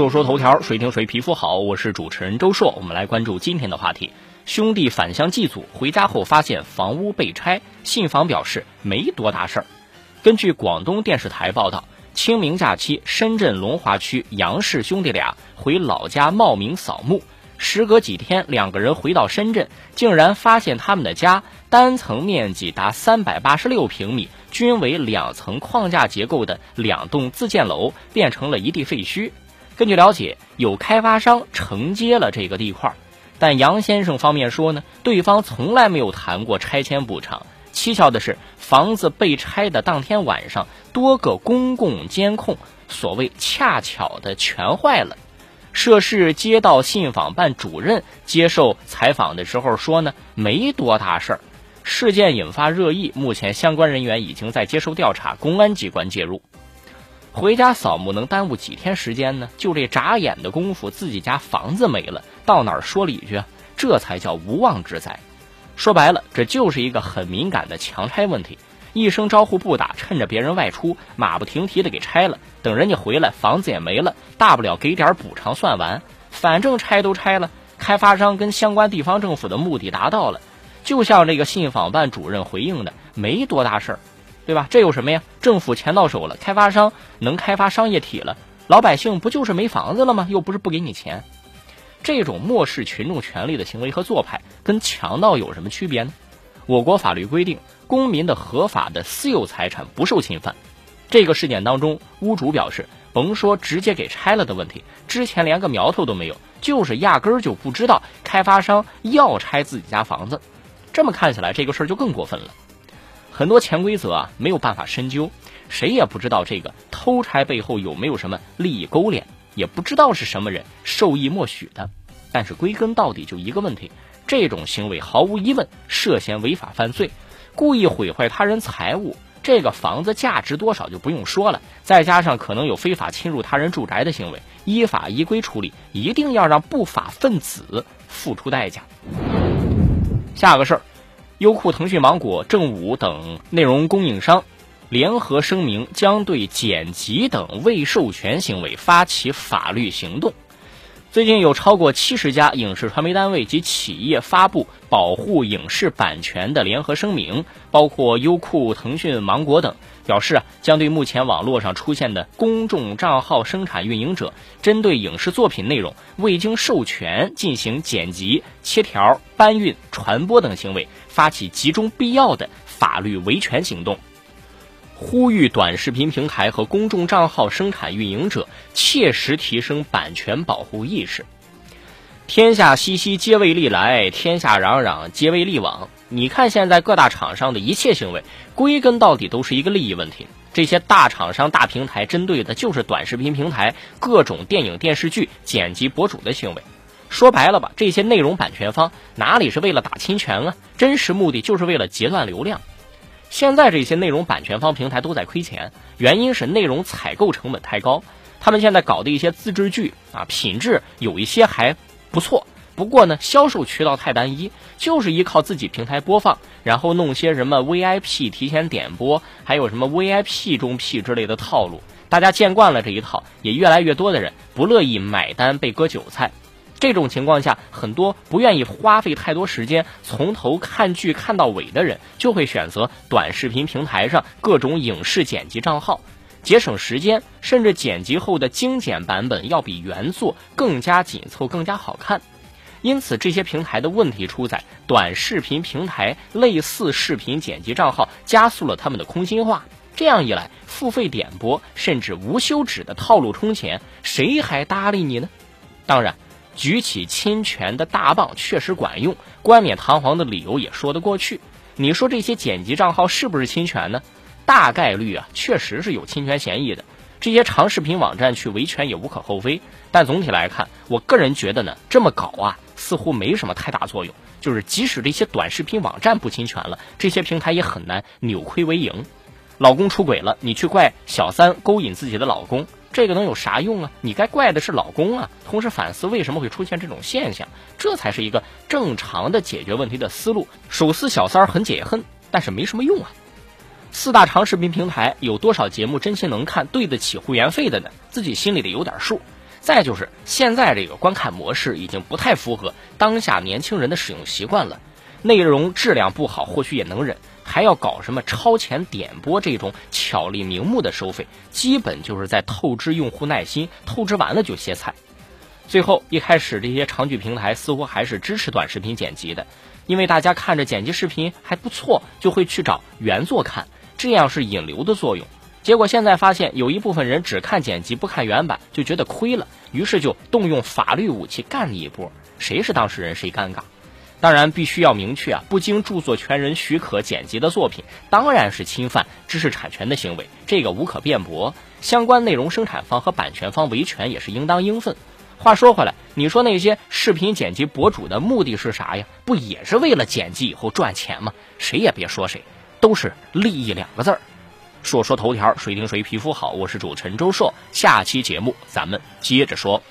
说说头条，谁听谁皮肤好。我是主持人周硕，我们来关注今天的话题。兄弟返乡祭祖，回家后发现房屋被拆，信访表示没多大事儿。根据广东电视台报道，清明假期，深圳龙华区杨氏兄弟俩回老家茂名扫墓。时隔几天，两个人回到深圳，竟然发现他们的家单层面积达三百八十六平米，均为两层框架结构的两栋自建楼变成了一地废墟。根据了解，有开发商承接了这个地块，但杨先生方面说呢，对方从来没有谈过拆迁补偿。蹊跷的是，房子被拆的当天晚上，多个公共监控所谓恰巧的全坏了。涉事街道信访办主任接受采访的时候说呢，没多大事儿。事件引发热议，目前相关人员已经在接受调查，公安机关介入。回家扫墓能耽误几天时间呢？就这眨眼的功夫，自己家房子没了，到哪儿说理去？这才叫无妄之灾。说白了，这就是一个很敏感的强拆问题。一声招呼不打，趁着别人外出，马不停蹄的给拆了。等人家回来，房子也没了，大不了给点补偿算完。反正拆都拆了，开发商跟相关地方政府的目的达到了。就像这个信访办主任回应的，没多大事儿，对吧？这有什么呀？政府钱到手了，开发商能开发商业体了，老百姓不就是没房子了吗？又不是不给你钱。这种漠视群众权利的行为和做派，跟强盗有什么区别呢？我国法律规定。公民的合法的私有财产不受侵犯。这个事件当中，屋主表示，甭说直接给拆了的问题，之前连个苗头都没有，就是压根儿就不知道开发商要拆自己家房子。这么看起来，这个事儿就更过分了。很多潜规则啊，没有办法深究，谁也不知道这个偷拆背后有没有什么利益勾连，也不知道是什么人授意默许的。但是归根到底就一个问题，这种行为毫无疑问涉嫌违法犯罪。故意毁坏他人财物，这个房子价值多少就不用说了，再加上可能有非法侵入他人住宅的行为，依法依规处理，一定要让不法分子付出代价。下个事儿，优酷、腾讯、芒果、正午等内容供应商联合声明，将对剪辑等未授权行为发起法律行动。最近有超过七十家影视传媒单位及企业发布保护影视版权的联合声明，包括优酷、腾讯、芒果等，表示啊，将对目前网络上出现的公众账号生产运营者针对影视作品内容未经授权进行剪辑、切条、搬运、传播等行为，发起集中必要的法律维权行动。呼吁短视频平台和公众账号生产运营者切实提升版权保护意识。天下熙熙，皆为利来；天下攘攘，皆为利往。你看，现在各大厂商的一切行为，归根到底都是一个利益问题。这些大厂商、大平台针对的就是短视频平台各种电影、电视剧剪辑博主的行为。说白了吧，这些内容版权方哪里是为了打侵权啊？真实目的就是为了截断流量。现在这些内容版权方平台都在亏钱，原因是内容采购成本太高。他们现在搞的一些自制剧啊，品质有一些还不错，不过呢，销售渠道太单一，就是依靠自己平台播放，然后弄些什么 VIP 提前点播，还有什么 VIP 中 P 之类的套路。大家见惯了这一套，也越来越多的人不乐意买单被割韭菜。这种情况下，很多不愿意花费太多时间从头看剧看到尾的人，就会选择短视频平台上各种影视剪辑账号，节省时间，甚至剪辑后的精简版本要比原作更加紧凑、更加好看。因此，这些平台的问题出在短视频平台类似视频剪辑账号加速了他们的空心化。这样一来，付费点播甚至无休止的套路充钱，谁还搭理你呢？当然。举起侵权的大棒确实管用，冠冕堂皇的理由也说得过去。你说这些剪辑账号是不是侵权呢？大概率啊，确实是有侵权嫌疑的。这些长视频网站去维权也无可厚非。但总体来看，我个人觉得呢，这么搞啊，似乎没什么太大作用。就是即使这些短视频网站不侵权了，这些平台也很难扭亏为盈。老公出轨了，你去怪小三勾引自己的老公。这个能有啥用啊？你该怪的是老公啊！同时反思为什么会出现这种现象，这才是一个正常的解决问题的思路。手撕小三儿很解恨，但是没什么用啊。四大长视频平台有多少节目真心能看、对得起会员费的呢？自己心里得有点数。再就是现在这个观看模式已经不太符合当下年轻人的使用习惯了，内容质量不好或许也能忍，还要搞什么超前点播这种巧立名目的收费，基本就是在透支用户耐心，透支完了就歇菜。最后一开始这些长剧平台似乎还是支持短视频剪辑的，因为大家看着剪辑视频还不错，就会去找原作看，这样是引流的作用。结果现在发现有一部分人只看剪辑不看原版，就觉得亏了，于是就动用法律武器干你一波。谁是当事人谁尴尬。当然必须要明确啊，不经著作权人许可剪辑的作品，当然是侵犯知识产权的行为，这个无可辩驳。相关内容生产方和版权方维权也是应当应分。话说回来，你说那些视频剪辑博主的目的是啥呀？不也是为了剪辑以后赚钱吗？谁也别说谁，都是利益两个字儿。说说头条，谁听谁皮肤好？我是主持人周硕，下期节目咱们接着说。